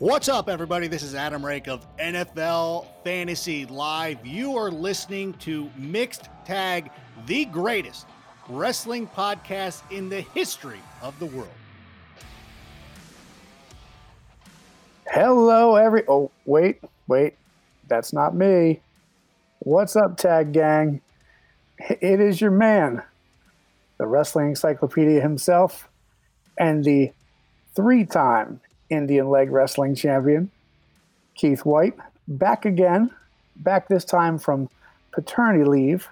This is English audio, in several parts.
What's up, everybody? This is Adam Rank of NFL Fantasy Live. You are listening to Mixed Tag, the greatest wrestling podcast in the history of the world. Hello, every. Oh, wait, wait. That's not me. What's up, Tag Gang? It is your man, the wrestling encyclopedia himself, and the three time Indian leg wrestling champion, Keith White, back again, back this time from paternity leave.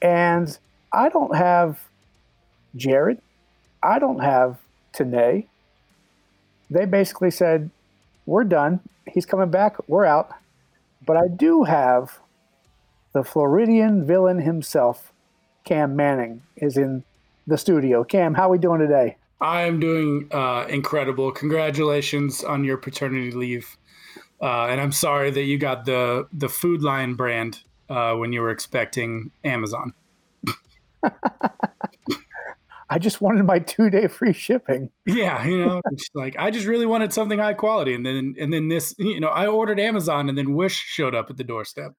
And I don't have Jared, I don't have Tanae. They basically said, We're done. He's coming back. We're out. But I do have the Floridian villain himself, Cam Manning, is in the studio. Cam, how are we doing today? I am doing uh, incredible. Congratulations on your paternity leave. Uh, and I'm sorry that you got the the Food Lion brand uh, when you were expecting Amazon. I just wanted my two day free shipping. Yeah, you know, like I just really wanted something high quality, and then and then this, you know, I ordered Amazon, and then Wish showed up at the doorstep.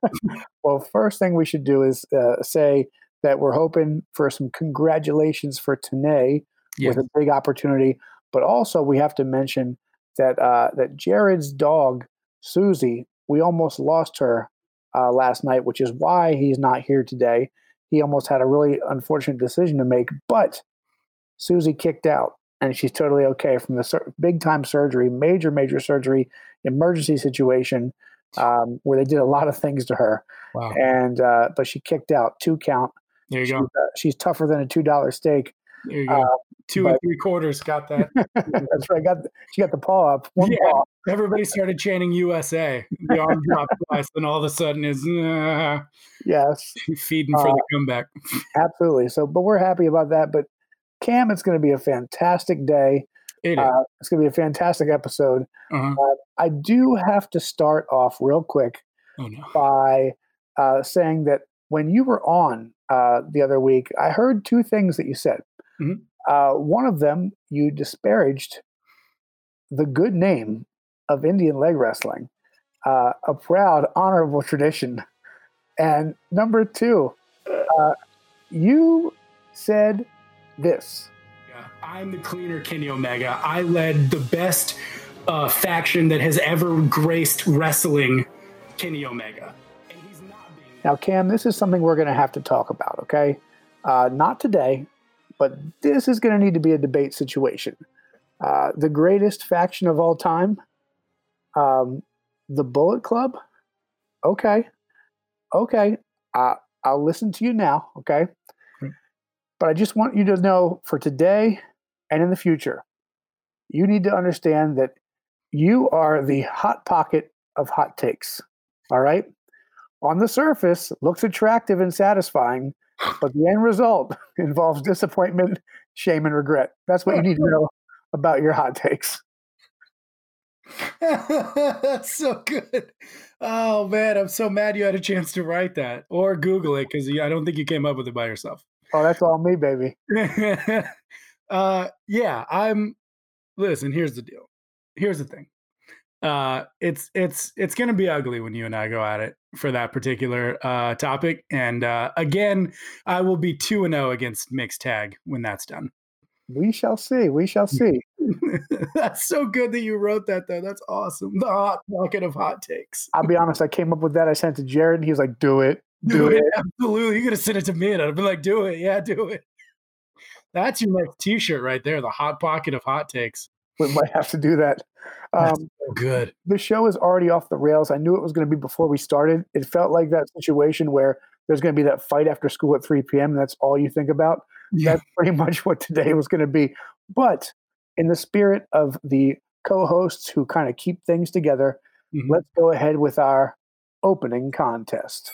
well, first thing we should do is uh, say that we're hoping for some congratulations for Tanae with a big opportunity. But also, we have to mention that uh, that Jared's dog Susie, we almost lost her uh, last night, which is why he's not here today. He almost had a really unfortunate decision to make, but Susie kicked out, and she's totally okay from the sur- big time surgery, major major surgery, emergency situation. Um, where they did a lot of things to her, wow. and uh, but she kicked out two count. There you she's, go. She's tougher than a two dollar steak. There you go. Uh, Two but, and three quarters got that. that's right. Got she got the paw up. One yeah, paw. Everybody started chanting USA. The arm dropped twice, and all of a sudden is uh, yes feeding for uh, the comeback. Absolutely. So, but we're happy about that. But Cam, it's going to be a fantastic day. It uh, it's going to be a fantastic episode. Uh-huh. I do have to start off real quick oh, no. by uh, saying that when you were on uh, the other week, I heard two things that you said. Mm-hmm. Uh, one of them, you disparaged the good name of Indian leg wrestling, uh, a proud, honorable tradition. And number two, uh, you said this. Yeah, I'm the cleaner Kenny Omega. I led the best uh, faction that has ever graced wrestling, Kenny Omega. Being- now, Cam, this is something we're going to have to talk about, okay? Uh, not today, but this is going to need to be a debate situation. Uh, the greatest faction of all time, um, the Bullet Club. Okay, okay, uh, I'll listen to you now. Okay, but I just want you to know for today and in the future, you need to understand that you are the hot pocket of hot takes. All right. On the surface, looks attractive and satisfying, but the end result involves disappointment, shame, and regret. That's what you need to know about your hot takes. That's so good. Oh man, I'm so mad you had a chance to write that or Google it because I don't think you came up with it by yourself. Oh, that's all me, baby. uh, yeah, I'm. Listen, here's the deal. Here's the thing uh, it's it's it's going to be ugly when you and I go at it for that particular uh, topic. And uh, again, I will be two and zero oh against mixed tag when that's done. We shall see. We shall see. that's so good that you wrote that, though. That's awesome. The hot pocket of hot takes. I'll be honest. I came up with that. I sent it to Jared, and he was like, "Do it, do, do it. it. Absolutely. You're gonna send it to me, and I'd be like, "Do it, yeah, do it." That's your next T-shirt right there. The hot pocket of hot takes. We might have to do that. Um, so good. The show is already off the rails. I knew it was going to be before we started. It felt like that situation where there's going to be that fight after school at 3 p.m. And that's all you think about. Yeah. That's pretty much what today was going to be. But in the spirit of the co-hosts who kind of keep things together, mm-hmm. let's go ahead with our opening contest.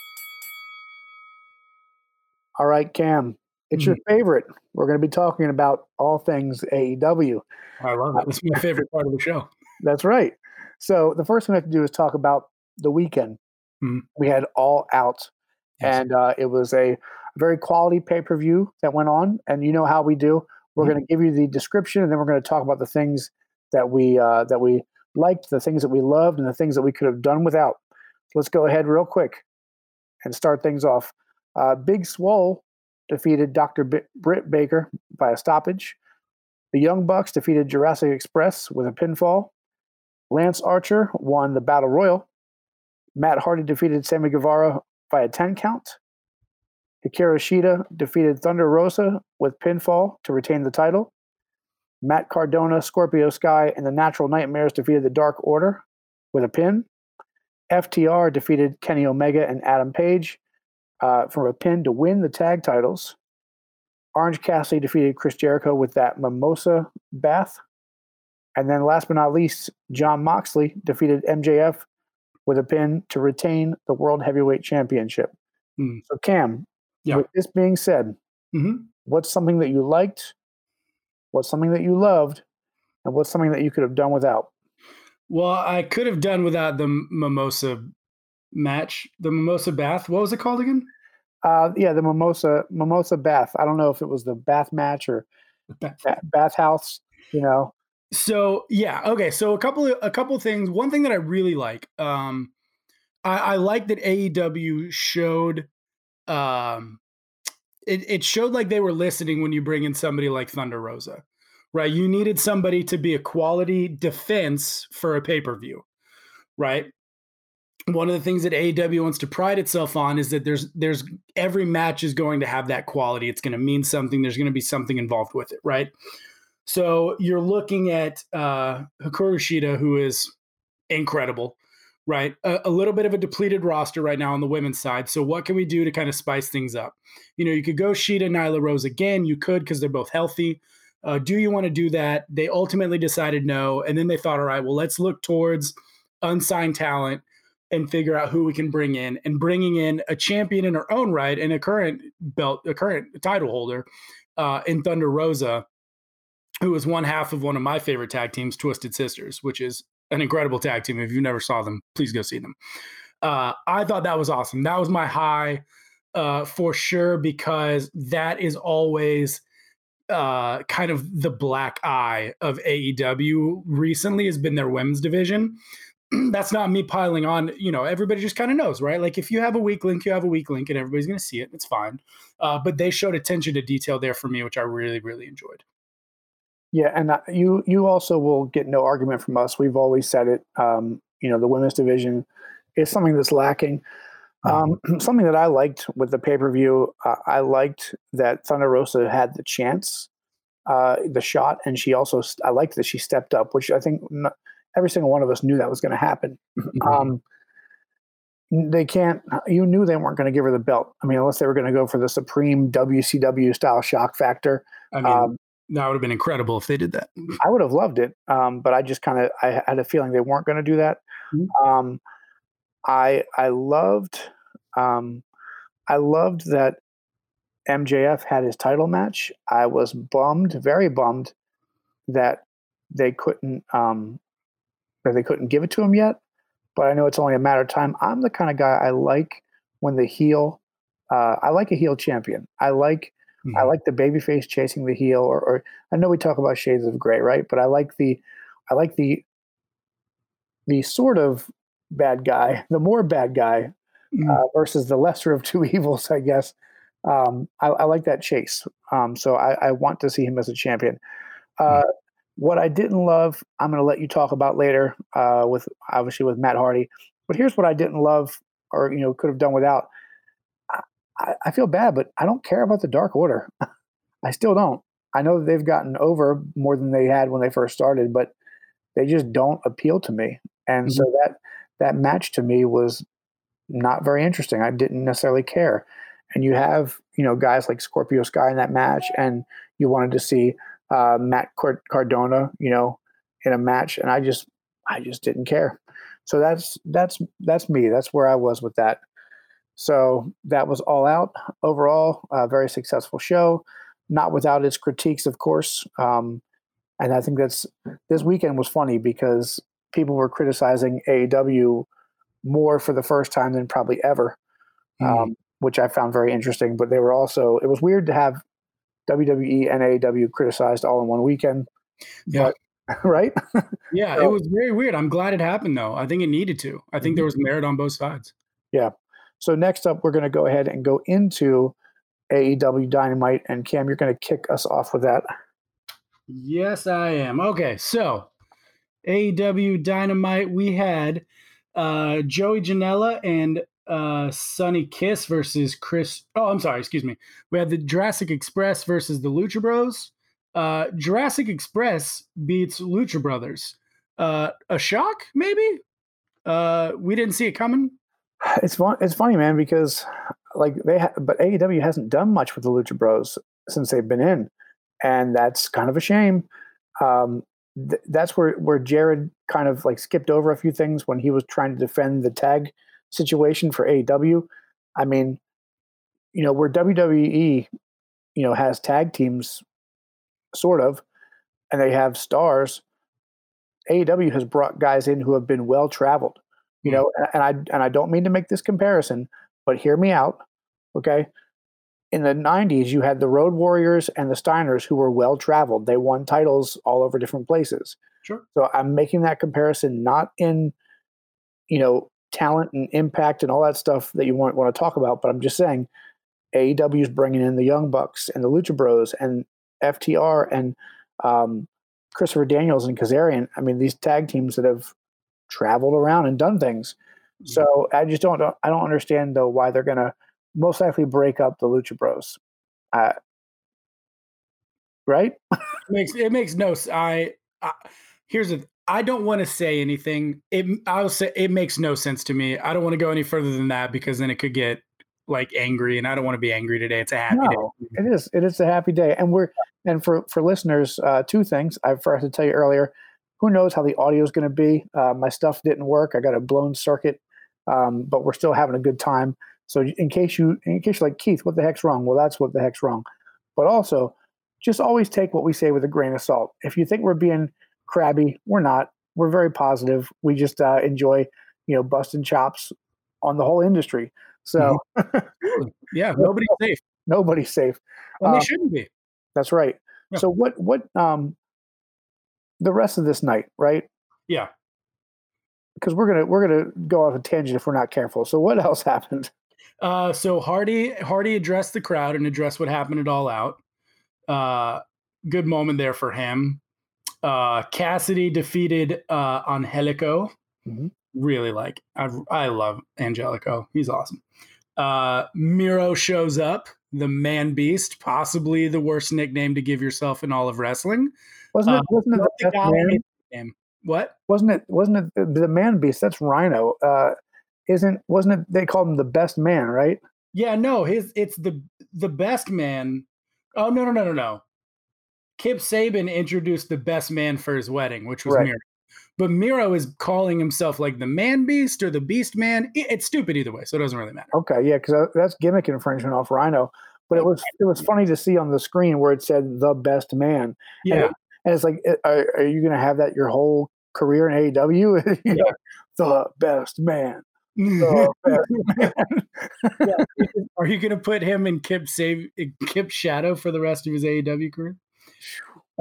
All right, Cam, it's mm-hmm. your favorite. We're going to be talking about all things AEW. I love it. It's my favorite part of the show. That's right. So the first thing we have to do is talk about the weekend. Mm-hmm. We had All Out, yes. and uh, it was a very quality pay per view that went on. And you know how we do. We're mm-hmm. going to give you the description, and then we're going to talk about the things that we uh, that we liked, the things that we loved, and the things that we could have done without. Let's go ahead real quick and start things off. Uh, Big Swole defeated Dr. B- Britt Baker by a stoppage. The Young Bucks defeated Jurassic Express with a pinfall. Lance Archer won the Battle Royal. Matt Hardy defeated Sammy Guevara by a 10 count. Hikaru Shida defeated Thunder Rosa with pinfall to retain the title. Matt Cardona, Scorpio Sky, and the Natural Nightmares defeated the Dark Order with a pin. FTR defeated Kenny Omega and Adam Page uh, from a pin to win the tag titles. Orange Cassidy defeated Chris Jericho with that mimosa bath. And then last but not least, Jon Moxley defeated MJF with a pin to retain the World Heavyweight Championship. Hmm. So, Cam, Yeah. with this being said, Mhm. what's something that you liked? What's something that you loved? And what's something that you could have done without? Well, I could have done without the mimosa match, the mimosa bath. What was it called again? Uh, yeah, the mimosa mimosa bath. I don't know if it was the bath match or Bath. ba- bathhouse. You know, So yeah, okay. So a couple of a couple of things. One thing that I really like, um, I, I like that AEW showed, um, it it showed like they were listening when you bring in somebody like Thunder Rosa, right? You needed somebody to be a quality defense for a pay per view, right? One of the things that AEW wants to pride itself on is that there's there's every match is going to have that quality. It's going to mean something. There's going to be something involved with it, right? So you're looking at uh, Hikaru Shida, who is incredible, right? A, a little bit of a depleted roster right now on the women's side. So what can we do to kind of spice things up? You know, you could go Shida, Nyla Rose again. You could because they're both healthy. Uh, do you want to do that? They ultimately decided no, and then they thought, all right, well, let's look towards unsigned talent and figure out who we can bring in. And bringing in a champion in her own right and a current belt, a current title holder uh, in Thunder Rosa who is one half of one of my favorite tag teams, Twisted Sisters, which is an incredible tag team. If you never saw them, please go see them. Uh, I thought that was awesome. That was my high uh, for sure because that is always uh, kind of the black eye of AEW. Recently, has been their women's division. That's not me piling on. You know, everybody just kind of knows, right? Like if you have a weak link, you have a weak link, and everybody's going to see it. It's fine. Uh, but they showed attention to detail there for me, which I really, really enjoyed. yeah, and uh, you you also will get no argument from us. We've always said it. Um, you know, the women's division is something that's lacking. Um, something that I liked with the pay per view, uh, I liked that Thunder Rosa had the chance, uh, the shot, and she also I liked that she stepped up, which I think n- every single one of us knew that was going to happen. Um, they can't. You knew they weren't going to give her the belt. I mean, unless they were going to go for the supreme WCW style shock factor. I mean, Um, that would have been incredible if they did that. I would have loved it, um, but I just kind of I had a feeling they weren't going to do that. Mhm. Um, I I loved um, I loved that MJF had his title match. I was bummed, very bummed, that they couldn't um, that they couldn't give it to him yet. But I know it's only a matter of time. I'm the kind of guy I like when the heel. Uh, I like a heel champion. I like I Mhm. like the babyface chasing the heel, or, or I know we talk about shades of gray, right? But I like the, I like the, the sort of bad guy, the more bad guy Mhm. uh, versus the lesser of two evils, I guess. Um, I, I like that chase. Um, so I, I want to see him as a champion. Uh, What I didn't love, I'm going to let you talk about later uh, with obviously with Matt Hardy. But here's what I didn't love, or you know, could have done without. I, I feel bad, but I don't care about the Dark Order. I still don't. I know that they've gotten over more than they had when they first started, but they just don't appeal to me. And so that that match to me was not very interesting. I didn't necessarily care. And you have you know guys like Scorpio Sky in that match, and you wanted to see uh, Matt Card- Cardona, you know, in a match, and I just I just didn't care. So that's that's that's me. That's where I was with that. So that was all out overall. A very successful show, not without its critiques, of course. Um, and I think that's this weekend was funny because people were criticizing AEW more for the first time than probably ever, Mhm. um, which I found very interesting. But they were also it was weird to have WWE and AEW criticized all in one weekend. Yeah. But right? Yeah, So- it was very weird. I'm glad it happened though. I think it needed to. I think there was merit on both sides. Yeah. So next up, we're going to go ahead and go into AEW Dynamite, and Cam, you're going to kick us off with that. Yes, I am. Okay, so AEW Dynamite, we had uh, Joey Janela and uh, Sonny Kiss versus Chris. Oh, I'm sorry, excuse me. We had the Jurassic Express versus the Lucha Bros. Uh, Jurassic Express beats Lucha Brothers. Uh, a shock, maybe? Uh, we didn't see it coming. It's fun. It's funny, man, because like they, ha- but AEW hasn't done much with the Lucha Bros since they've been in, and that's kind of a shame. Um, th- that's where where Jared kind of like skipped over a few things when he was trying to defend the tag situation for AEW. I mean, you know, where WWE, you know, has tag teams, sort of, and they have stars. AEW has brought guys in who have been well traveled you hmm. know a- and i and i don't mean to make this comparison but hear me out okay in the 90s you had the road warriors and the steiners who were well traveled they won titles all over different places Sure. so i'm making that comparison not in you know talent and impact and all that stuff that you want, want to talk about but i'm just saying aew is bringing in the young bucks and the lucha bros and ftr and um, christopher daniels and kazarian i mean these tag teams that have traveled around and done things so I just don't I don't understand though why they're gonna most likely break up the Lucha Bros. Uh, right? makes it makes no I here's a I don't want to say anything. It I'll say it makes no sense to me. I don't want to go any further than that because then it could get like angry, and I don't want to be angry today. It's a happy No, day. it is. It is a happy day, and we're and for for listeners, uh, two things I forgot to tell you earlier. Who knows how the audio is going to be? Uh, my stuff didn't work. I got a blown circuit, um, but we're still having a good time. So in case you in case you're like Keith, what the heck's wrong? Well, that's what the heck's wrong. But also, just always take what we say with a grain of salt. If you think we're being crabby, we're not. We're very positive. We just uh, enjoy, you know, busting chops on the whole industry. So Yeah, nobody's safe, nobody's safe. and they Uh, shouldn't be. That's right. Yeah. So what what um the rest of this night, right? Yeah. Because we're gonna we're gonna go off a tangent if we're not careful. So what else happened? Uh, so Hardy Hardy addressed the crowd and addressed what happened at All Out. Uh, good moment there for him. Uh, Cassidy defeated uh, Angelico. Mhm. Really like I I love Angelico. He's awesome. Uh, Miro shows up, the Man Beast, possibly the worst nickname to give yourself in all of wrestling. Wasn't Uh, it wasn't it the the guy man? in. What? Wasn't it wasn't it the, the man beast? That's Rhino. Uh isn't wasn't it they called him the best man, right? Yeah, no, his it's the the best man. Oh no no no no no. Kip Sabian introduced the best man for his wedding, which was Right. Miro. But Miro is calling himself like the man beast or the beast man. It's stupid either way, so it doesn't really matter. Okay, yeah, because that's gimmick infringement off Rhino. But it was it was funny to see on the screen where it said the best man. Yeah, And it's like, uh, are, are you gonna have that your whole career in AEW? You know, the best man. The best man. are you gonna put him in Kip save Kip Shadow for the rest of his AEW career?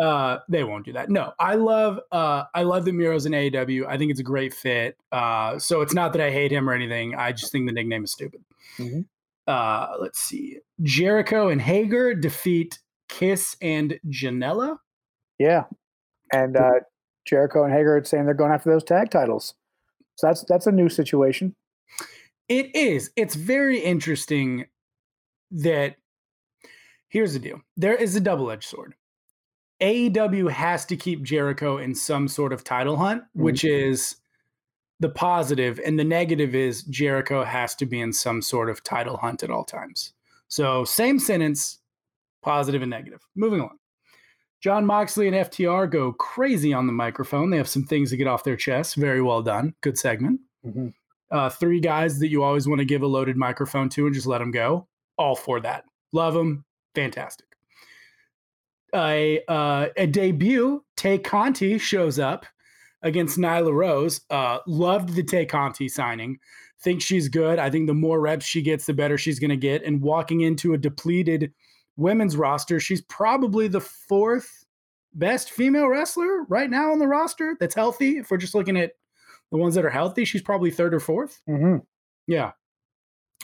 Uh, they won't do that. No, I love uh, I love the Miro's in AEW. I think it's a great fit. Uh, so it's not that I hate him or anything. I just think the nickname is stupid. Mhm. Uh, let's see. Jericho and Hager defeat Kiss and Janela. Yeah, and uh, Jericho and Hager are saying they're going after those tag titles. So that's that's a new situation. It is. It's very interesting that here's the deal. There is a double-edged sword. AEW has to keep Jericho in some sort of title hunt, which is the positive, and the negative is Jericho has to be in some sort of title hunt at all times. So same sentence, positive and negative. Moving on. Jon Moxley and FTR go crazy on the microphone. They have some things to get off their chest. Very well done. Good segment Mhm. uh, three guys that you always want to give a loaded microphone to and just let them go. All for that. Love them. Fantastic. A, uh, a debut, Tay Conti shows up against Nyla Rose. Uh, loved the Tay Conti signing. Think she's good. I think the more reps she gets, the better she's going to get. And walking into a depleted women's roster, she's probably the fourth best female wrestler right now on the roster that's healthy. If we're just looking at the ones that are healthy, she's probably third or 4th hmm Yeah.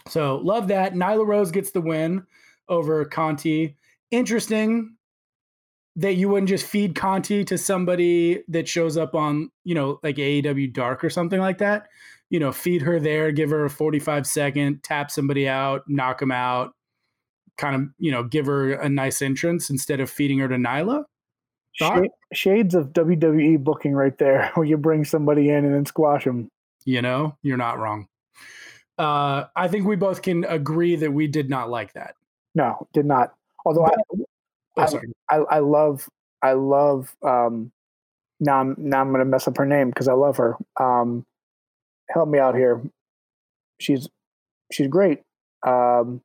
So love that. Nyla Rose gets the win over Conti. Interesting that you wouldn't just feed Conti to somebody that shows up on, you know, like AEW Dark or something like that. You know, feed her there, give her a 45 second, tap somebody out, knock them out, kind of, you know, give her a nice entrance instead of feeding her to Nyla. Thought? Sh- shades of WWE booking right there, where you bring somebody in and then squash them. You know, you're not wrong. Uh, I think we both can agree that we did not like that. No, did not. Although I, Oh, I- I, I love, I love. Um, now I'm now I'm gonna mess up her name because I love her. Um, help me out here. She's she's great. Um,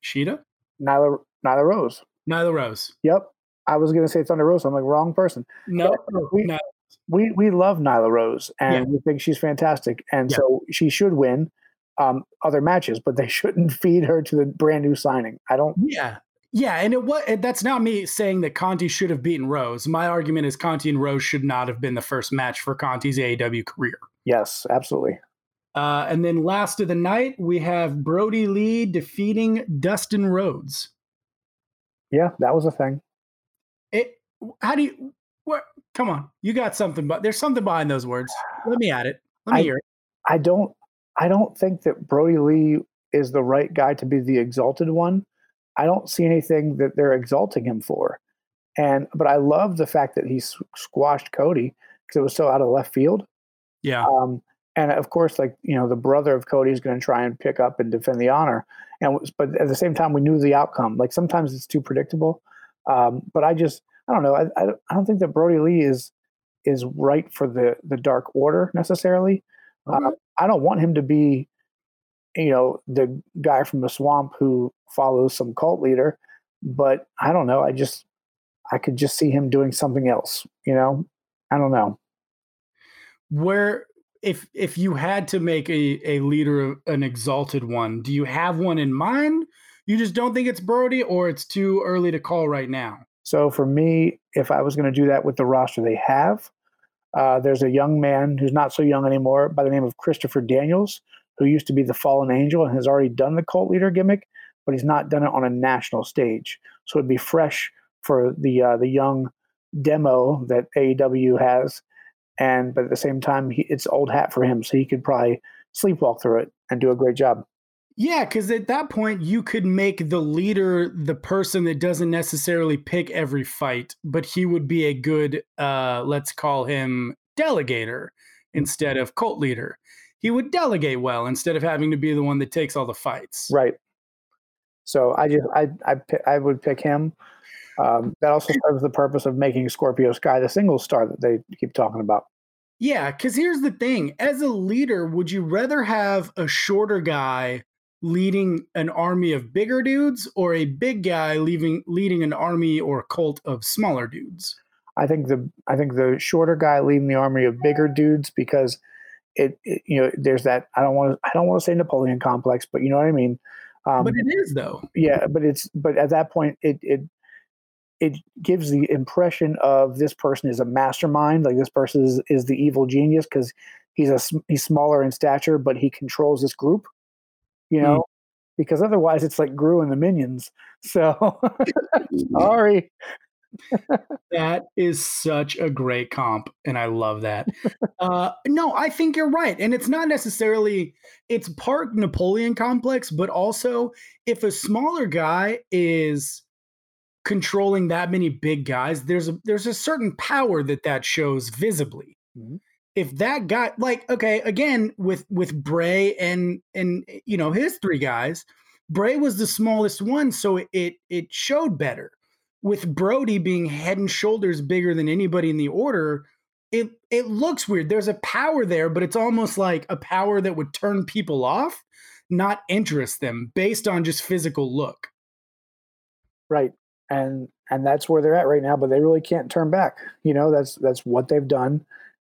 Sheeta? Nyla Nyla Rose. Nyla Rose. Yep. I was gonna say Thunder Rose. I'm like wrong person. No, we- no. We we love Nyla Rose and Yeah. we think she's fantastic, and Yeah. so she should win um, other matches, but they shouldn't feed her to the brand new signing. I don't. Yeah. Yeah, and it was that's not me saying that Conti should have beaten Rose. My argument is Conti and Rose should not have been the first match for Conti's AEW career. Yes, absolutely. Uh, and then last of the night, we have Brodie Lee defeating Dustin Rhodes. Yeah, that was a thing. It how do you what come on, you got something but there's something behind those words. Let me at it. Let me I- hear it. I don't I don't think that Brodie Lee is the right guy to be the exalted one. I don't see anything that they're exalting him for. And but I love the fact that he squashed Cody because it was so out of left field. Yeah. Um, and of course, like you know, the brother of Cody is going to try and pick up and defend the honor. And but at the same time, we knew the outcome. Like sometimes it's too predictable. Um, but I just I don't know. I, I don't- I don't think that Brodie Lee is is right for the the Dark Order necessarily. Uh, I don't want him to be, you know, the guy from the swamp who follows some cult leader. But I don't know. I just I could just see him doing something else. You know, I don't know. where if if you had to make a a leader of an exalted one do you have one in mind you just don't think it's brodie or it's too early to call right now So for me, if I was going to do that with the roster they have, uh, there's a young man who's not so young anymore by the name of Christopher Daniels, who used to be the fallen angel and has already done the cult leader gimmick, but he's not done it on a national stage. So it'd be fresh for the uh, the young demo that AEW has, and but at the same time, he, it's old hat for him, so he could probably sleepwalk through it and do a great job. yeah because at that point you could make the leader the person that doesn't necessarily pick every fight but he would be a good uh let's call him delegator instead of cult leader he would delegate well instead of having to be the one that takes all the fights Right. So I just I I I would pick him. Um, that also serves the purpose of making Scorpio Sky the single star that they keep talking about. Yeah, because here's the thing: as a leader, would you rather have a shorter guy leading an army of bigger dudes, or a big guy leaving leading an army or cult of smaller dudes? I think the I think the shorter guy leading the army of bigger dudes because it, it you know there's that I don't want to I don't want to say Napoleon complex, but you know what I mean. Um, but it is though. yeah, but it's but at that point it it it gives the impression of this person is a mastermind, like this person is, is the evil genius because he's a he's smaller in stature, but he controls this group. You know, because otherwise it's like Gru and the minions. So sorry. That is such a great comp, and I love that. uh, no, I think you're right, and it's not necessarily it's part Napoleon complex, but also if a smaller guy is controlling that many big guys, there's a there's a certain power that that shows visibly. Mhm. If that guy, like, okay, again with with Bray and and you know his three guys, Bray was the smallest one, so it it showed better with Brodie being head and shoulders bigger than anybody in the order, it it looks weird. There's a power there, but it's almost like a power that would turn people off, not interest them based on just physical look. Right. And and that's where they're at right now, but they really can't turn back. You know, that's that's what they've done.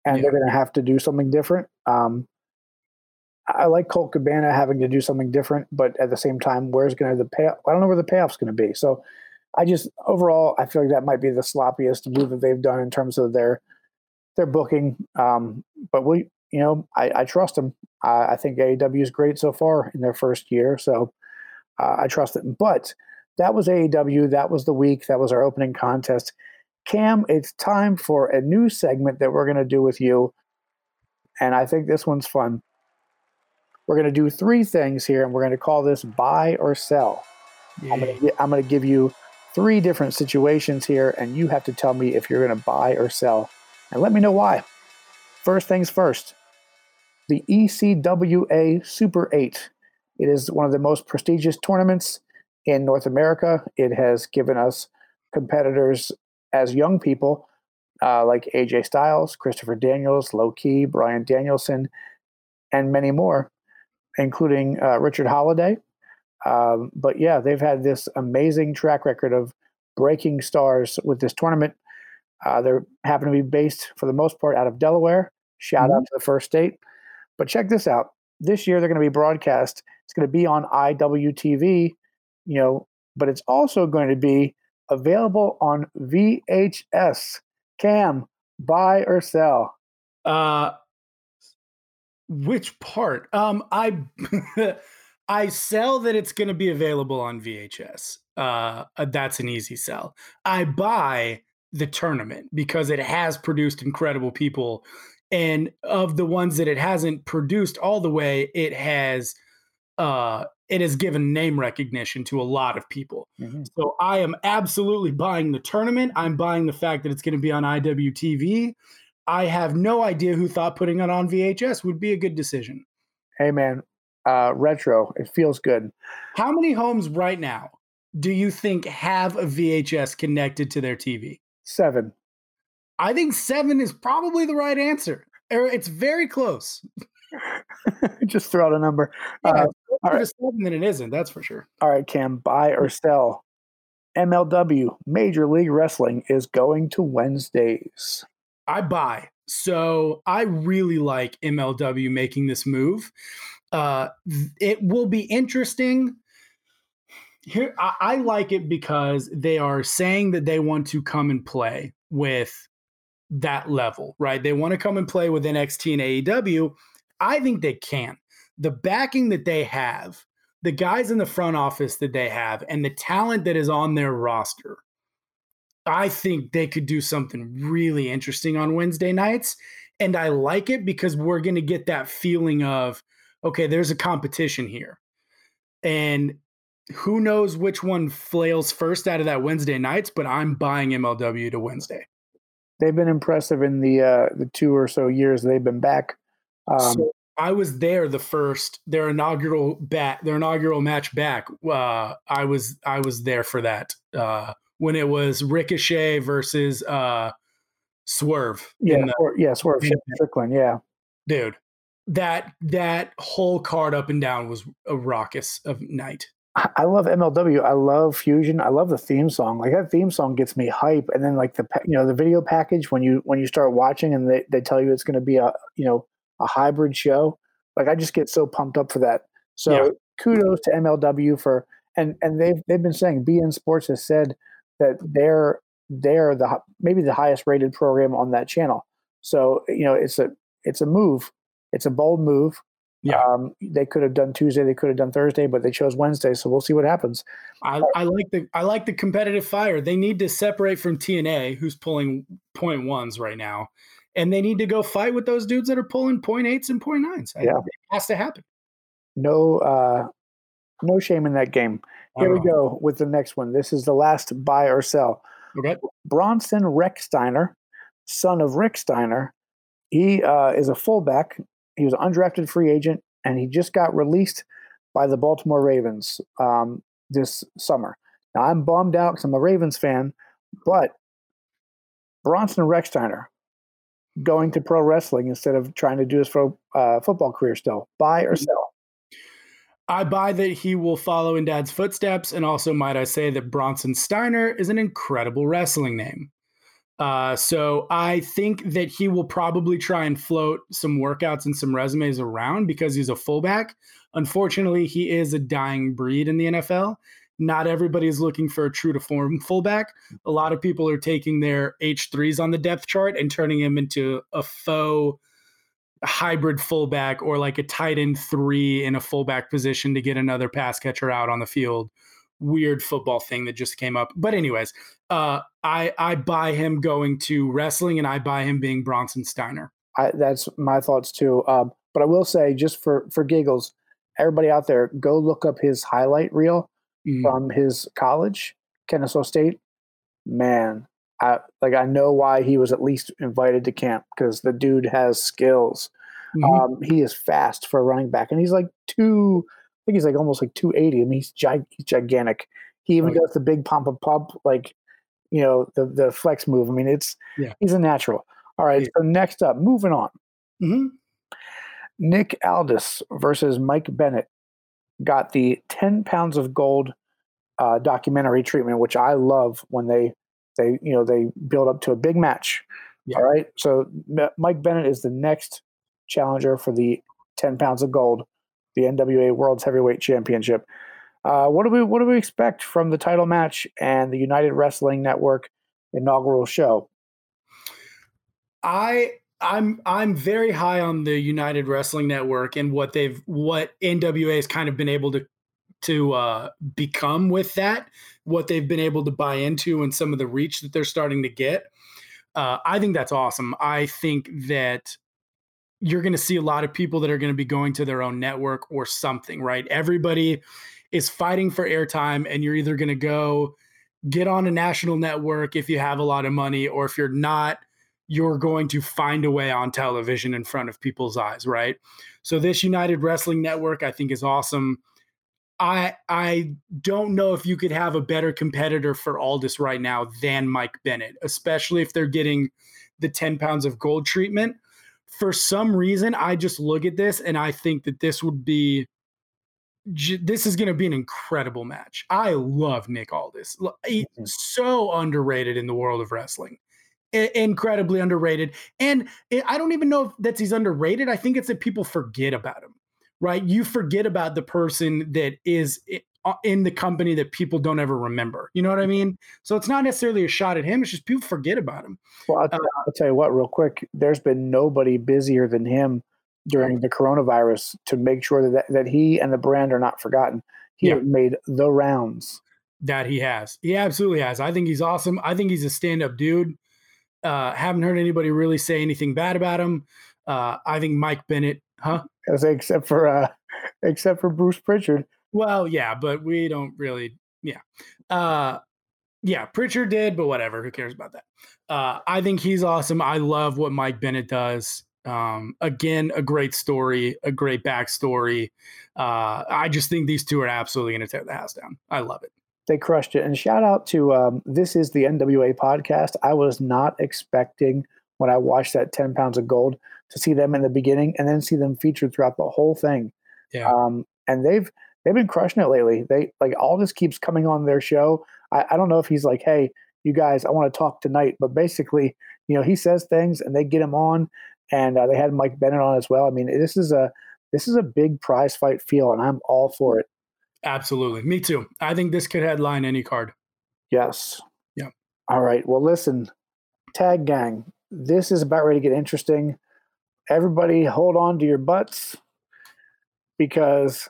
And they're gonna have to do something different. Um I like Colt Cabana having to do something different, but at the same time, where's gonna the pay I don't know where the payoff's gonna be. So I just overall, I feel like that might be the sloppiest move that they've done in terms of their their booking. Um, but we, you know, I, I trust them. I, I, think AEW is great so far in their first year, so uh, I trust it. But that was AEW. That was the week. That was our opening contest. Cam, it's time for a new segment that we're going to do with you, and I think this one's fun. We're going to do three things here, and we're going to call this buy or sell. Yeah. I'm going to give you three different situations here, and you have to tell me if you're going to buy or sell. And let me know why. First things first the ECWA Super 8. It is one of the most prestigious tournaments in North America. It has given us competitors as young people uh, like AJ Styles, Christopher Daniels, Low Ki, Bryan Danielson, and many more, including uh, Richard Holliday, um, but yeah, they've had this amazing track record of breaking stars with this tournament. Uh, they happen to be based for the most part out of Delaware. Shout mm-hmm. out to the first state. But check this out. This year they're going to be broadcast. It's going to be on IWTV, you know, but it's also going to be available on VHS. Cam, buy or sell? Uh which part? Um I I sell that it's going to be available on VHS. Uh, uh, that's an easy sell. I buy the tournament because it has produced incredible people. And of the ones that it hasn't produced all the way, it has uh, it has given name recognition to a lot of people. Mm-hmm. So I am absolutely buying the tournament. I'm buying the fact that it's going to be on IWTV. I have no idea who thought putting it on VHS would be a good decision. Hey man, uh, retro. It feels good. How many homes right now do you think have a VHS connected to their TV? Seven. I think seven is probably the right answer. It's very close. Just throw out a number. Yeah, uh, all right. seven than it isn't. That's for sure. All right, Cam. Buy or sell. MLW Major League Wrestling is going to Wednesdays. I buy. So I really like MLW making this move. Uh, it will be interesting. Here, I, I like it because they are saying that they want to come and play with that level, right? They want to come and play with NXT and AEW. I think they can. The backing that they have, the guys in the front office that they have, and the talent that is on their roster, I think they could do something really interesting on Wednesday nights. And I like it because we're going to get that feeling of okay, there's a competition here. And who knows which one flails first out of that Wednesday nights, but I'm buying MLW to Wednesday. They've been impressive in the uh, the two or so years they've been back. Um, so I was there the first their inaugural bat their inaugural match back. Uh, I was I was there for that uh, when it was Ricochet versus uh, Swerve. Yeah, the, or, yeah, Swerve Strickland. Yeah, dude, that that whole card up and down was a raucous of night. I love MLW. I love Fusion. I love the theme song. Like that theme song gets me hype. And then like the you know the video package when you when you start watching and they, they tell you it's going to be a you know a hybrid show. Like I just get so pumped up for that. So yeah. kudos to MLW for and and they've they've been saying beIN Sports has said that they're they're the maybe the highest rated program on that channel. So you know it's a it's a move it's a bold move. Yeah. Um, they could have done Tuesday, they could have done Thursday, but they chose Wednesday, so we'll see what happens. I, I like the I like the competitive fire. They need to separate from TNA, who's pulling point ones right now, and they need to go fight with those dudes that are pulling point eights and point nines. Yeah. It has to happen. No uh no shame in that game. Here we go with the next one. This is the last buy or sell. Okay. Bronson Rechsteiner, son of Rick Steiner, he uh, is a fullback he was undrafted free agent, and he just got released by the Baltimore Ravens um, this summer. Now I'm bummed out because I'm a Ravens fan, but Bronson Rechsteiner going to pro wrestling instead of trying to do his uh, football career still. Buy or sell? I buy that he will follow in dad's footsteps. And also, might I say that Bronson Steiner is an incredible wrestling name. Uh, so I think that he will probably try and float some workouts and some resumes around because he's a fullback. Unfortunately, he is a dying breed in the NFL. not everybody is looking for a true to form fullback. A lot of people are taking their H3s on the depth chart and turning him into a faux hybrid fullback or like a tight end three in a fullback position to get another pass catcher out on the field. Weird football thing that just came up. But anyways, uh, I I buy him going to wrestling and I buy him being Bronson Steiner. I, that's my thoughts too. Um, but I will say, just for for giggles, everybody out there, go look up his highlight reel mm. from his college, Kennesaw State. Man, I like I know why he was at least invited to camp because the dude has skills. Mm-hmm. Um, he is fast for a running back, and he's like two. I think he's like almost like two eighty. I mean, he's, gig- he's gigantic. He even right. does the big pump and pump, like you know the the flex move. I mean, it's yeah. he's a natural. All right. Yeah. So next up, moving on. Mm-hmm. Nick Aldis versus Mike Bennett got the ten pounds of gold uh, documentary treatment, which I love when they they you know they build up to a big match. Yeah. All right. So Mike Bennett is the next challenger for the 10 pounds of gold, the NWA World's Heavyweight Championship. Uh, what do we what do we expect from the title match and the United Wrestling Network inaugural show? I I'm I'm very high on the United Wrestling Network and what they've what NWA has kind of been able to to uh, become with that, what they've been able to buy into, and some of the reach that they're starting to get. Uh, I think that's awesome. I think that you're going to see a lot of people that are going to be going to their own network or something, right? Everybody is fighting for airtime, and you're either going to go get on a national network if you have a lot of money, or if you're not, you're going to find a way on television in front of people's eyes, right? So, this United Wrestling Network, I think, is awesome. I I don't know if you could have a better competitor for Aldis right now than Mike Bennett, especially if they're getting the 10 pounds of gold treatment. For some reason, I just look at this and I think that this would be this is going to be an incredible match. I love Nick Aldis. He's mm-hmm. so underrated in the world of wrestling. I- incredibly underrated. And I don't even know if that's he's underrated. I think it's that people forget about him right? You forget about the person that is uh, in the company that people don't ever remember. You know what I mean? So it's not necessarily a shot at him. It's just people forget about him. Well, I'll, uh, I'll tell you what, real quick. There's been nobody busier than him during the coronavirus to make sure that that he and the brand are not forgotten. He yeah. made the rounds. That he has. He absolutely has. I think he's awesome. I think he's a stand-up dude. Uh, haven't heard anybody really say anything bad about him. Uh, I think Mike Bennett Huh? except for uh, except for Bruce Pritchard. Well, yeah, but we don't really. Yeah, uh, yeah. Pritchard did, but whatever. Who cares about that? Uh, I think he's awesome. I love what Mike Bennett does. Um, again, a great story, a great backstory. Uh, I just think these two are absolutely going to tear the house down. I love it. They crushed it. And shout out to um, this is the NWA podcast. I was not expecting when I watched that 10 pounds of gold to see them in the beginning and then see them featured throughout the whole thing. Yeah. Um, and they've they've been crushing it lately. They like Aldis keeps coming on their show. I, I don't know if he's like, hey, you guys, I want to talk tonight, but basically, you know, he says things and they get him on, and uh, they had Mike Bennett on as well. I mean, this is a this is a big prize fight feel, and I'm all for it. Absolutely, me too. I think this could headline any card. Yes. Yeah. All right. Well, listen, tag gang. This is about ready to get interesting everybody hold on to your butts because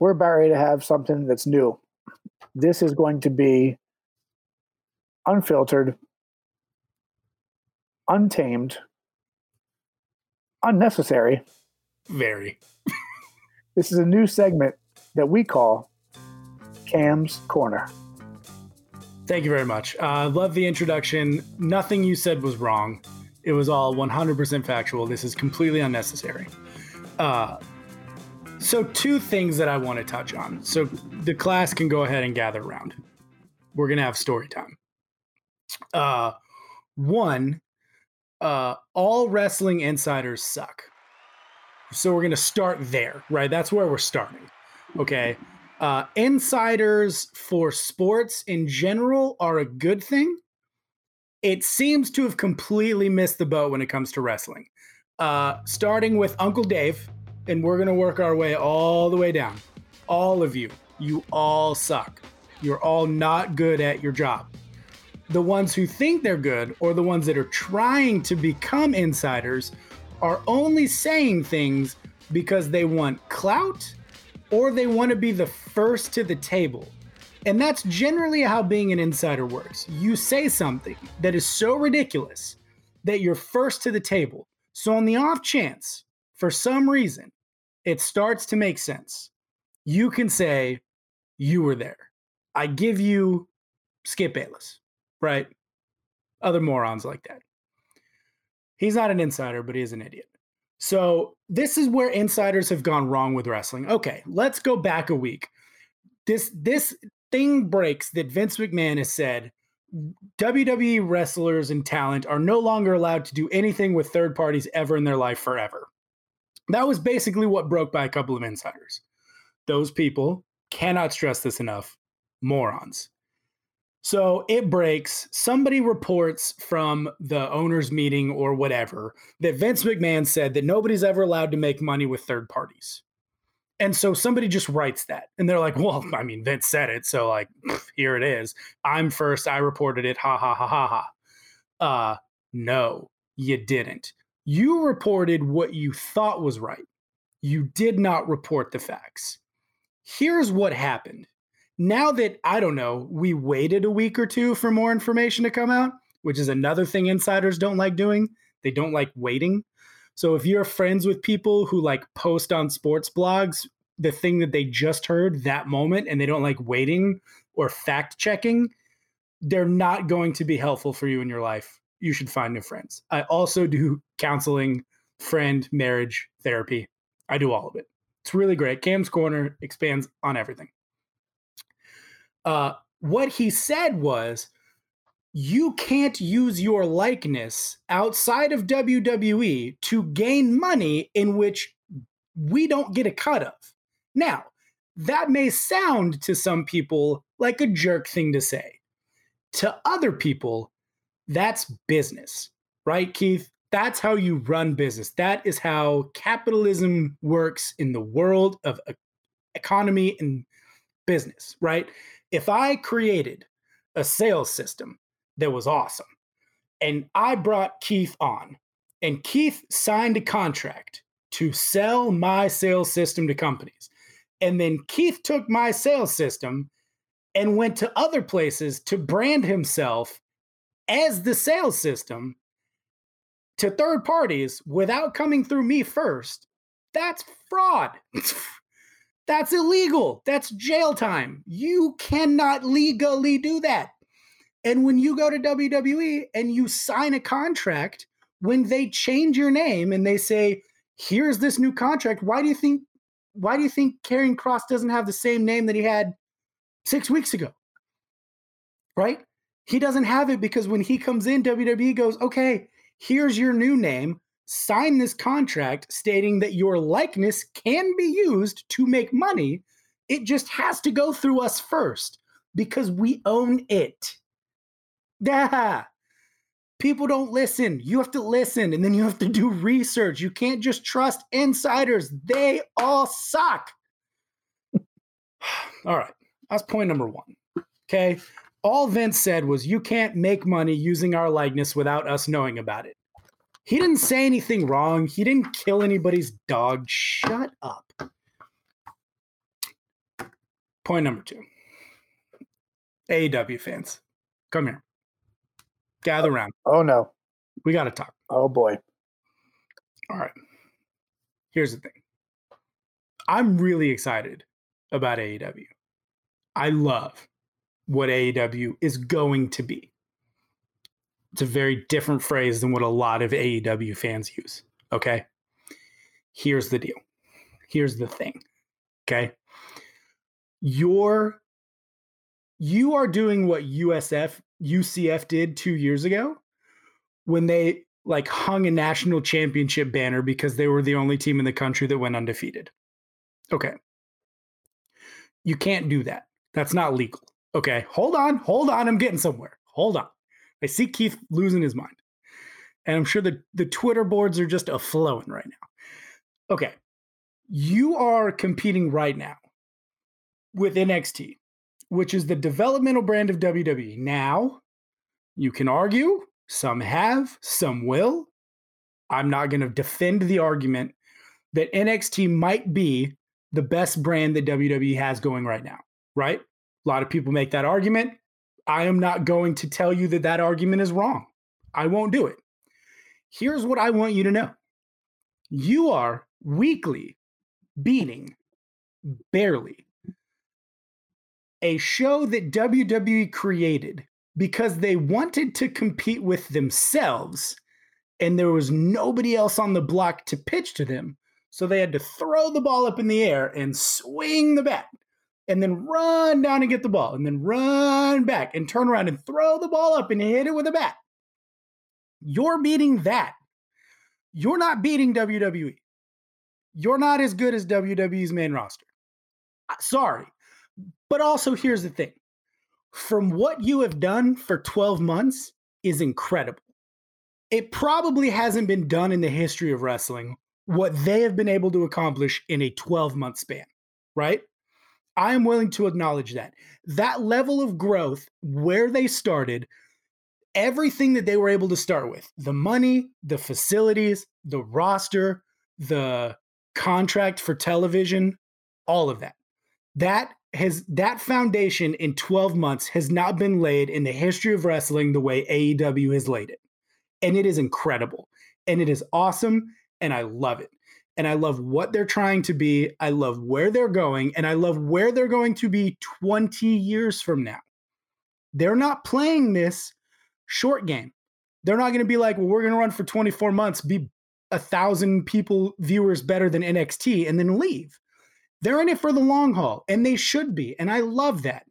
we're about ready to have something that's new. This is going to be unfiltered, untamed, unnecessary. Very. this is a new segment that we call Cam's Corner. Thank you very much. I uh, love the introduction. Nothing you said was wrong. It was all 100% factual. This is completely unnecessary. Uh, so, two things that I want to touch on. So, the class can go ahead and gather around. We're going to have story time. Uh, one, uh, all wrestling insiders suck. So, we're going to start there, right? That's where we're starting. Okay. Uh, insiders for sports in general are a good thing it seems to have completely missed the boat when it comes to wrestling. Uh, starting with Uncle Dave, and we're going to work our way all the way down. All of you, You all suck. You're all not good at your job. The ones who think they're good or the ones that are trying to become insiders are only saying things because they want clout or they want to be the first to the table. And that's generally how being an insider works. You say something that is so ridiculous that you're first to the table. So, on the off chance, for some reason, it starts to make sense, you can say, You were there. I give you Skip Bayless, right? Other morons like that. He's not an insider, but he is an idiot. So, this is where insiders have gone wrong with wrestling. Okay, let's go back a week. This this thing breaks that Vince McMahon has said WWE wrestlers and talent are no longer allowed to do anything with third parties ever in their life forever. That was basically what broke by a couple of insiders. Those people cannot stress this enough morons. So it breaks. Somebody reports from the owners' meeting or whatever that Vince McMahon said that nobody's ever allowed to make money with third parties. And so somebody just writes that. And they're like, well, I mean, Vince said it. So, like, here it is. I'm first. I reported it. Ha ha ha ha ha. Uh, no, you didn't. You reported what you thought was right. You did not report the facts. Here's what happened. Now that, I don't know, we waited a week or two for more information to come out, which is another thing insiders don't like doing. They don't like waiting. So if you're friends with people who like post on sports blogs the thing that they just heard that moment and they don't like waiting or fact checking, they're not going to be helpful for you in your life. You should find new friends. I also do counseling, friend, marriage, therapy. I do all of it. It's really great. Cam's Corner expands on everything. Uh, what he said was you can't use your likeness outside of WWE to gain money in which we don't get a cut of. Now, that may sound to some people like a jerk thing to say. To other people, that's business, right, Keith? That's how you run business. That is how capitalism works in the world of economy and business, right? If I created a sales system that was awesome. And I brought Keith on, and Keith signed a contract to sell my sales system to companies. And then Keith took my sales system and went to other places to brand himself as the sales system to third parties without coming through me first. That's fraud. That's illegal. That's jail time. You cannot legally do that. And when you go to WWE and you sign a contract, when they change your name and they say, "Here's this new contract," why do you think why do you think Karrion Kross doesn't have the same name that he had 6 weeks ago? Right? He doesn't have it because when he comes in WWE goes, "Okay, here's your new name. Sign this contract stating that your likeness can be used to make money. It just has to go through us first because we own it." Yeah. People don't listen. You have to listen and then you have to do research. You can't just trust insiders. They all suck. all right. That's point number one. Okay. All Vince said was, you can't make money using our likeness without us knowing about it. He didn't say anything wrong. He didn't kill anybody's dog. Shut up. Point number two AEW fans, come here. Gather oh, around. Oh no. We got to talk. Oh boy. All right. Here's the thing. I'm really excited about AEW. I love what AEW is going to be. It's a very different phrase than what a lot of AEW fans use. Okay. Here's the deal. Here's the thing. Okay. You're you are doing what USF UCF did two years ago when they like hung a national championship banner because they were the only team in the country that went undefeated. Okay. You can't do that. That's not legal. Okay. Hold on. Hold on. I'm getting somewhere. Hold on. I see Keith losing his mind. And I'm sure the, the Twitter boards are just aflowing right now. Okay. You are competing right now with NXT, which is the developmental brand of WWE. Now, you can argue, some have, some will. I'm not going to defend the argument that NXT might be the best brand that WWE has going right now, right? A lot of people make that argument. I am not going to tell you that that argument is wrong. I won't do it. Here's what I want you to know you are weekly beating barely a show that WWE created because they wanted to compete with themselves and there was nobody else on the block to pitch to them. So they had to throw the ball up in the air and swing the bat and then run down and get the ball and then run back and turn around and throw the ball up and hit it with a bat. You're beating that. You're not beating WWE. You're not as good as WWE's main roster. Uh, sorry. But also, here's the thing from what you have done for 12 months is incredible. It probably hasn't been done in the history of wrestling what they have been able to accomplish in a 12 month span, right? I am willing to acknowledge that. That level of growth, where they started, everything that they were able to start with the money, the facilities, the roster, the contract for television, all of that. That has that foundation in 12 months has not been laid in the history of wrestling the way AEW has laid it. And it is incredible. And it is awesome. And I love it. And I love what they're trying to be. I love where they're going. And I love where they're going to be 20 years from now. They're not playing this short game. They're not going to be like, well, we're going to run for 24 months, be a thousand people, viewers better than NXT, and then leave. They're in it for the long haul, and they should be. And I love that.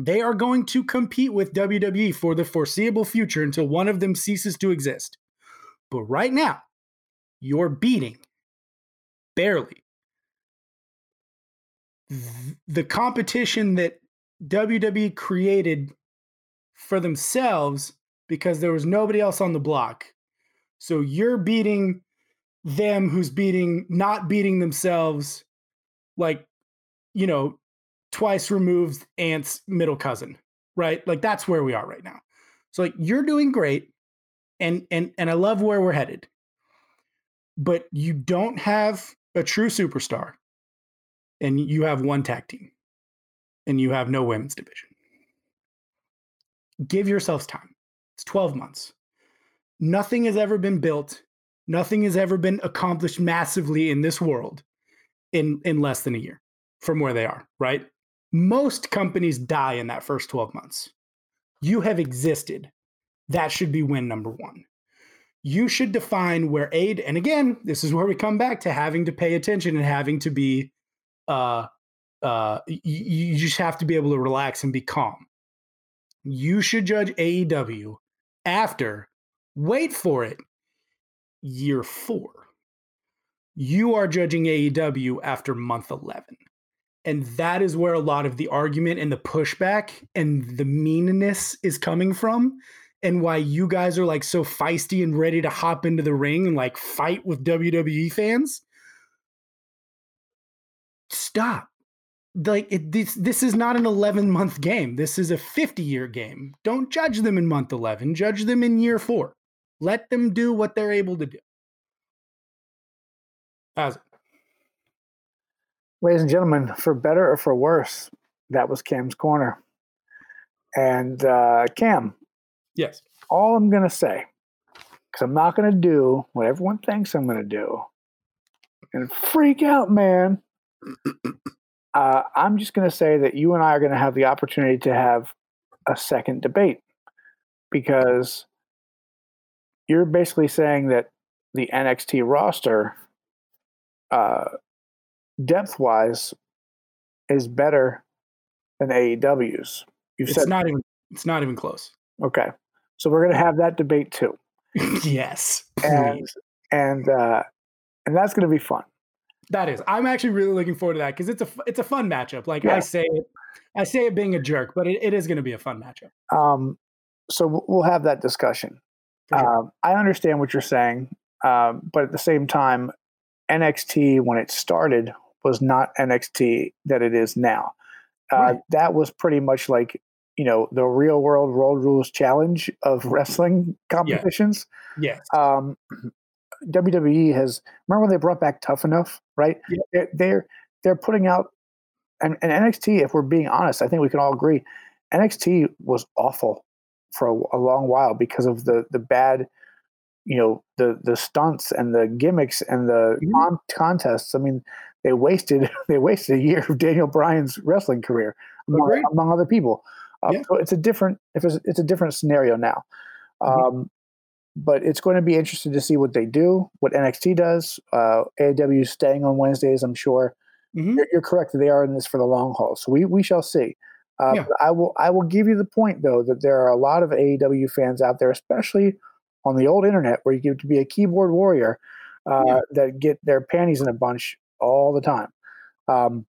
They are going to compete with WWE for the foreseeable future until one of them ceases to exist. But right now, you're beating barely. The competition that WWE created for themselves because there was nobody else on the block. So you're beating them who's beating not beating themselves like you know twice removed aunt's middle cousin right? Like that's where we are right now. So like you're doing great and and and i love where we're headed. But you don't have a true superstar and you have one tag team and you have no women's division give yourselves time. It's 12 months. Nothing has ever been built, nothing has ever been accomplished massively in this world in, in less than a year from where they are, right? Most companies die in that first 12 months. You have existed. That should be win number one. You should define where aid, and again, this is where we come back to having to pay attention and having to be, uh, uh, you, you just have to be able to relax and be calm you should judge AEW after, wait for it, year four. You are judging AEW after month 11. And that is where a lot of the argument and the pushback and the meanness is coming from. And why you guys are like so feisty and ready to hop into the ring and like fight with WWE fans. Stop. Like it, this this is not an 11 month game. This is a 50 year game. Don't judge them in month 11 judge them in year 4 let them do what they're able to do. How's it? ladies and gentlemen for better or for worse that was cam's corner. And uh, cam yes all i'm going to say because i'm not going to do what everyone thinks i'm going to do and freak out man uh, I'm just going to say that you and I are going to have the opportunity to have a second debate because you're basically saying that the NXT roster, uh, depth wise, is better than AEW's. You've it's said not even it's not even close. Okay, so we're going to have that debate too. yes, and and uh, and that's going to be fun. That is. I'm actually really looking forward to that because it's a it's a fun matchup. Like yeah. I say it, I say it being a jerk, but it, it is going to be a fun matchup. Um, so we'll have that discussion. Sure. Um, I understand what you're saying, um, but at the same time, NXT when it started was not NXT that it is now. Uh, Right. That was pretty much like you know the real world road rules challenge of wrestling competitions. Yeah. Yes. Um, WWE has remember when they brought back Tough Enough, right? Yeah. They're, they're they're putting out and, and NXT. If we're being honest, I think we can all agree NXT was awful for a, a long while because of the the bad, you know, the the stunts and the gimmicks and the Mhm. con- contests. I mean, they wasted they wasted a year of Daniel Bryan's wrestling career among, among other people. Uh, Yeah. So it's a different if it's, it's a different scenario now. Mhm. Um, but it's going to be interesting to see what they do, what NXT does. Uh, AEW is staying on Wednesdays, I'm sure. Mhm. You're, you're correct; they are in this for the long haul. So we we shall see. Uh, Yeah. I will I will give you the point though that there are a lot of AEW fans out there, especially on the old internet, where you get to be a keyboard warrior uh, Yeah. that get their panties in a bunch all the time. Um,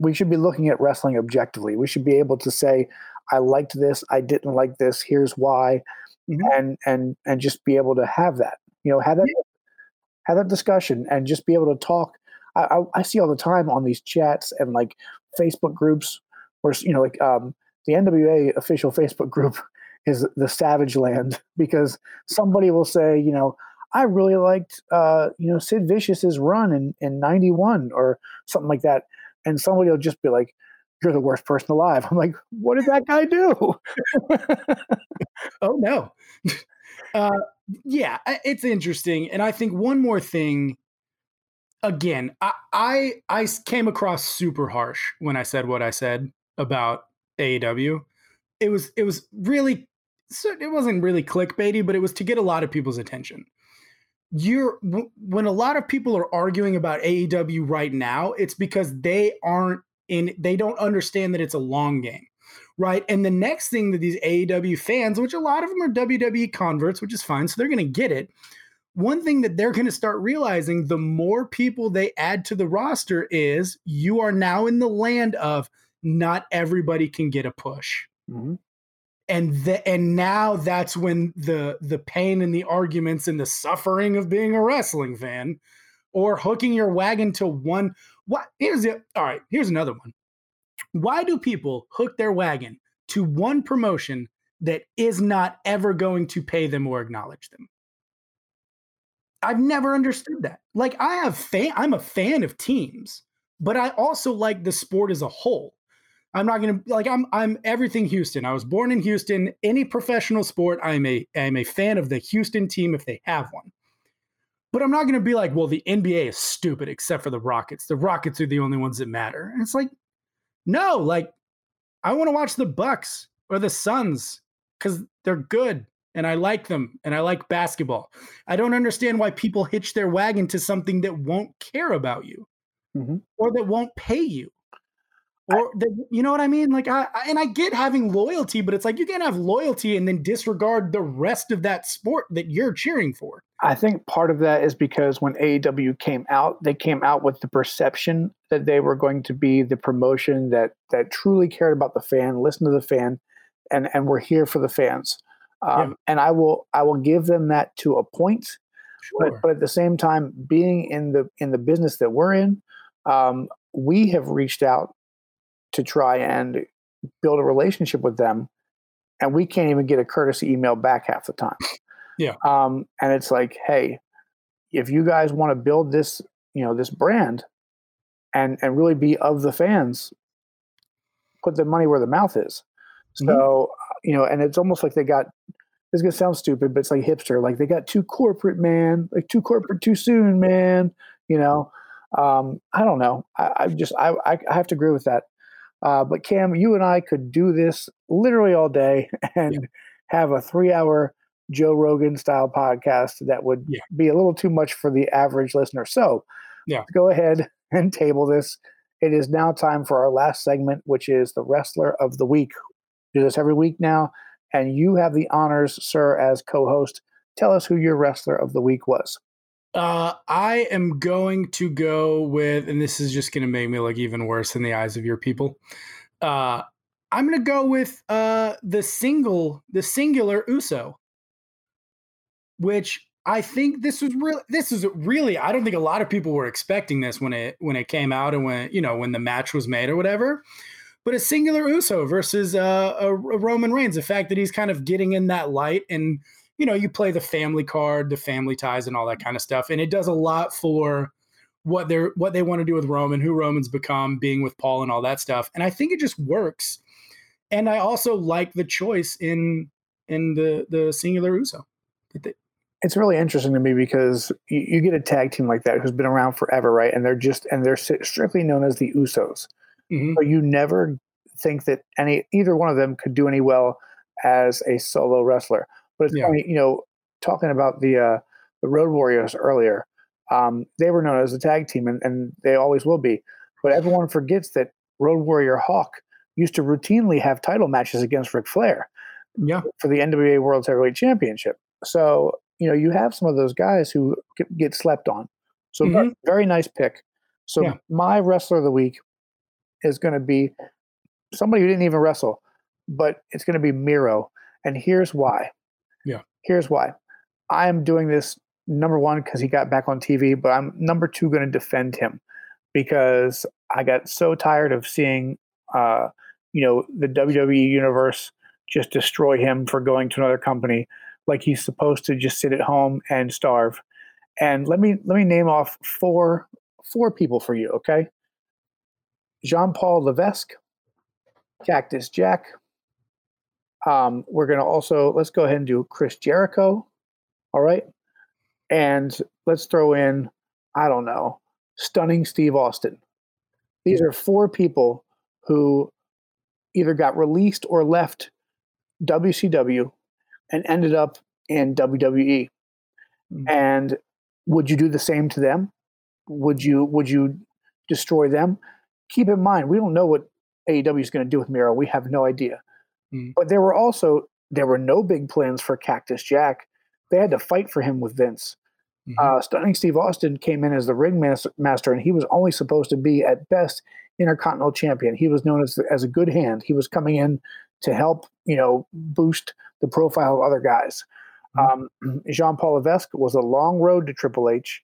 we should be looking at wrestling objectively. We should be able to say, "I liked this. I didn't like this. Here's why." Mhm. and and and just be able to have that you know have that have that discussion and just be able to talk I, I i see all the time on these chats and like facebook groups where you know like um the nwa official facebook group is the savage land because somebody will say you know i really liked uh you know sid vicious's run in in 91 or something like that and somebody will just be like you're the worst person alive i'm like what did that guy do Oh no. uh, yeah, it's interesting, and I think one more thing. Again, I I came across super harsh when I said what I said about AEW. It was it was really it wasn't really clickbaity, but it was to get a lot of people's attention. You're when a lot of people are arguing about AEW right now, it's because they aren't in they don't understand that it's a long game right? And the next thing that these AEW fans, which a lot of them are WWE converts, which is fine, so they're going to get it. One thing that they're going to start realizing the more people they add to the roster is you are now in the land of not everybody can get a push. Mhm. And the, and now that's when the the pain and the arguments and the suffering of being a wrestling fan or hooking your wagon to one what here's it all right here's another one why do people hook their wagon to one promotion that is not ever going to pay them or acknowledge them? I've never understood that. Like I have fan I'm a fan of teams, but I also like the sport as a whole. I'm not going to like I'm I'm everything Houston. I was born in Houston. Any professional sport, I'm a I'm a fan of the Houston team if they have one. But I'm not going to be like, well, the NBA is stupid except for the Rockets. The Rockets are the only ones that matter. And it's like no, like I want to watch the Bucks or the Suns because they're good and I like them and I like basketball. I don't understand why people hitch their wagon to something that won't care about you Mhm. or that won't pay you. Or that, you know what I mean? Like I, I and I get having loyalty, but it's like you can't have loyalty and then disregard the rest of that sport that you're cheering for. I think part of that is because when AEW came out, they came out with the perception that they were going to be the promotion that that truly cared about the fan, listened to the fan, and and were here for the fans. Um, Yeah. And I will I will give them that to a point, Sure. but but at the same time, being in the in the business that we're in, um, we have reached out to try and build a relationship with them, and we can't even get a courtesy email back half the time. Yeah. Um, and it's like, hey, if you guys want to build this, you know, this brand, and and really be of the fans, put the money where the mouth is. So Mhm. you know, and it's almost like they got. This is gonna sound stupid, but it's like hipster. Like they got too corporate, man. Like too corporate too soon, man. You know, um, I don't know. I, I just I, I I have to agree with that. Uh, but Cam, you and I could do this literally all day and have a three-hour Joe Rogan style podcast that would Yeah. be a little too much for the average listener. So, Yeah. go ahead and table this. It is now time for our last segment, which is the wrestler of the week. We do this every week now, and you have the honors, sir, as co-host. Tell us who your wrestler of the week was. Uh, I am going to go with, and this is just going to make me look even worse in the eyes of your people. Uh, I'm going to go with uh, the single, the singular Uso, which I think this was real. This is really, I don't think a lot of people were expecting this when it when it came out and when you know when the match was made or whatever. but a singular Uso versus uh, a, a Roman Reigns. The fact that he's kind of getting in that light, and you know, you play the family card, the family ties, and all that kind of stuff, and it does a lot for what they're what they want to do with Roman, who Roman's become, being with Paul, and all that stuff. And I think it just works. And I also like the choice in in the the singular Uso. It's really interesting to me because you, you, get a tag team like that who's been around forever, right? And they're just and they're strictly known as the Usos. Mm-hmm. But you never think that any either one of them could do any well as a solo wrestler. But it's yeah. funny, you know, talking about the uh, the Road Warriors earlier. Um, they were known as a tag team, and, and they always will be. But everyone forgets that Road Warrior Hawk used to routinely have title matches against Ric Flair. Yeah. For the NWA World Heavyweight Championship. So you know you have some of those guys who get slept on. So mm-hmm. very nice pick. So yeah. my wrestler of the week is going to be somebody who didn't even wrestle, but it's going to be Miro. And here's why. Yeah. Here's why. I am doing this number one because he got back on TV, but I'm number two going to defend him because I got so tired of seeing, uh, you know, the WWE universe just destroy him for going to another company like he's supposed to just sit at home and starve. And let me let me name off four four people for you, okay? Jean Paul Levesque, Cactus Jack. Um, we're gonna also let's go ahead and do Chris Jericho. All right. And let's throw in, I don't know, stunning Steve Austin. These are four people who either got released or left WCW and ended up in WWE. Mm-hmm. And would you do the same to them? Would you would you destroy them? Keep in mind, we don't know what AEW is going to do with Miro. We have no idea. Mm-hmm. But there were also there were no big plans for Cactus Jack. They had to fight for him with Vince. Mm-hmm. Uh, Stunning Steve Austin came in as the ring master, and he was only supposed to be at best Intercontinental Champion. He was known as as a good hand. He was coming in to help, you know, boost the profile of other guys. Mm-hmm. Um, Jean Paul Levesque was a long road to Triple H.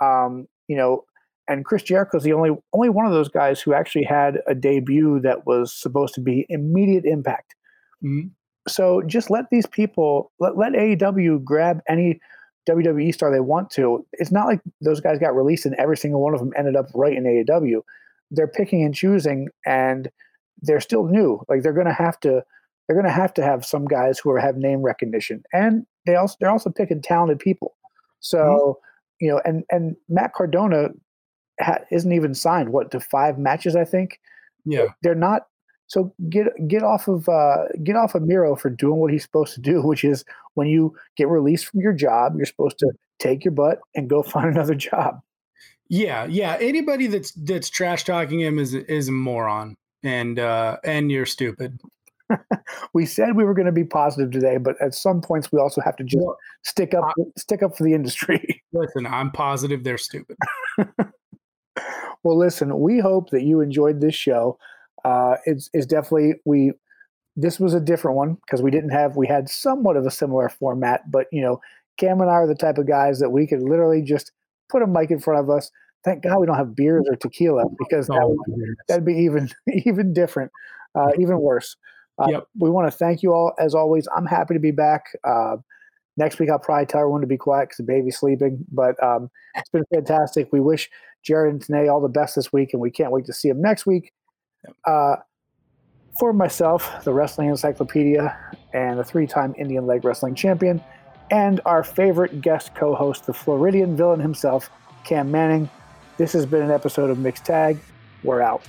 Um, you know, and Chris Jericho is the only only one of those guys who actually had a debut that was supposed to be immediate impact. Mm-hmm. So just let these people let let AEW grab any WWE star they want to. It's not like those guys got released and every single one of them ended up right in AEW. They're picking and choosing, and they're still new. Like they're going to have to they're going to have to have some guys who are, have name recognition, and they also they're also picking talented people. So mm-hmm. you know, and and Matt Cardona ha- isn't even signed what to five matches, I think. Yeah, they're not. So get get off of uh, get off of Miro for doing what he's supposed to do, which is when you get released from your job, you're supposed to take your butt and go find another job. Yeah, yeah. Anybody that's that's trash talking him is is a moron, and uh, and you're stupid. we said we were going to be positive today, but at some points we also have to just well, stick up I, stick up for the industry. Listen, I'm positive they're stupid. well, listen, we hope that you enjoyed this show. Uh, it's, it's definitely we. This was a different one because we didn't have we had somewhat of a similar format, but you know, Cam and I are the type of guys that we could literally just put a mic in front of us. Thank God we don't have beers or tequila because that oh, would, that'd be even even different, uh, even worse. Uh, yep. We want to thank you all as always. I'm happy to be back. Uh, next week, I'll probably tell everyone to be quiet because the baby's sleeping. But um, it's been fantastic. We wish Jared and Tanae all the best this week, and we can't wait to see them next week. Uh, for myself, the Wrestling Encyclopedia, and the three time Indian Leg Wrestling Champion, and our favorite guest co host, the Floridian villain himself, Cam Manning. This has been an episode of Mixed Tag. We're out.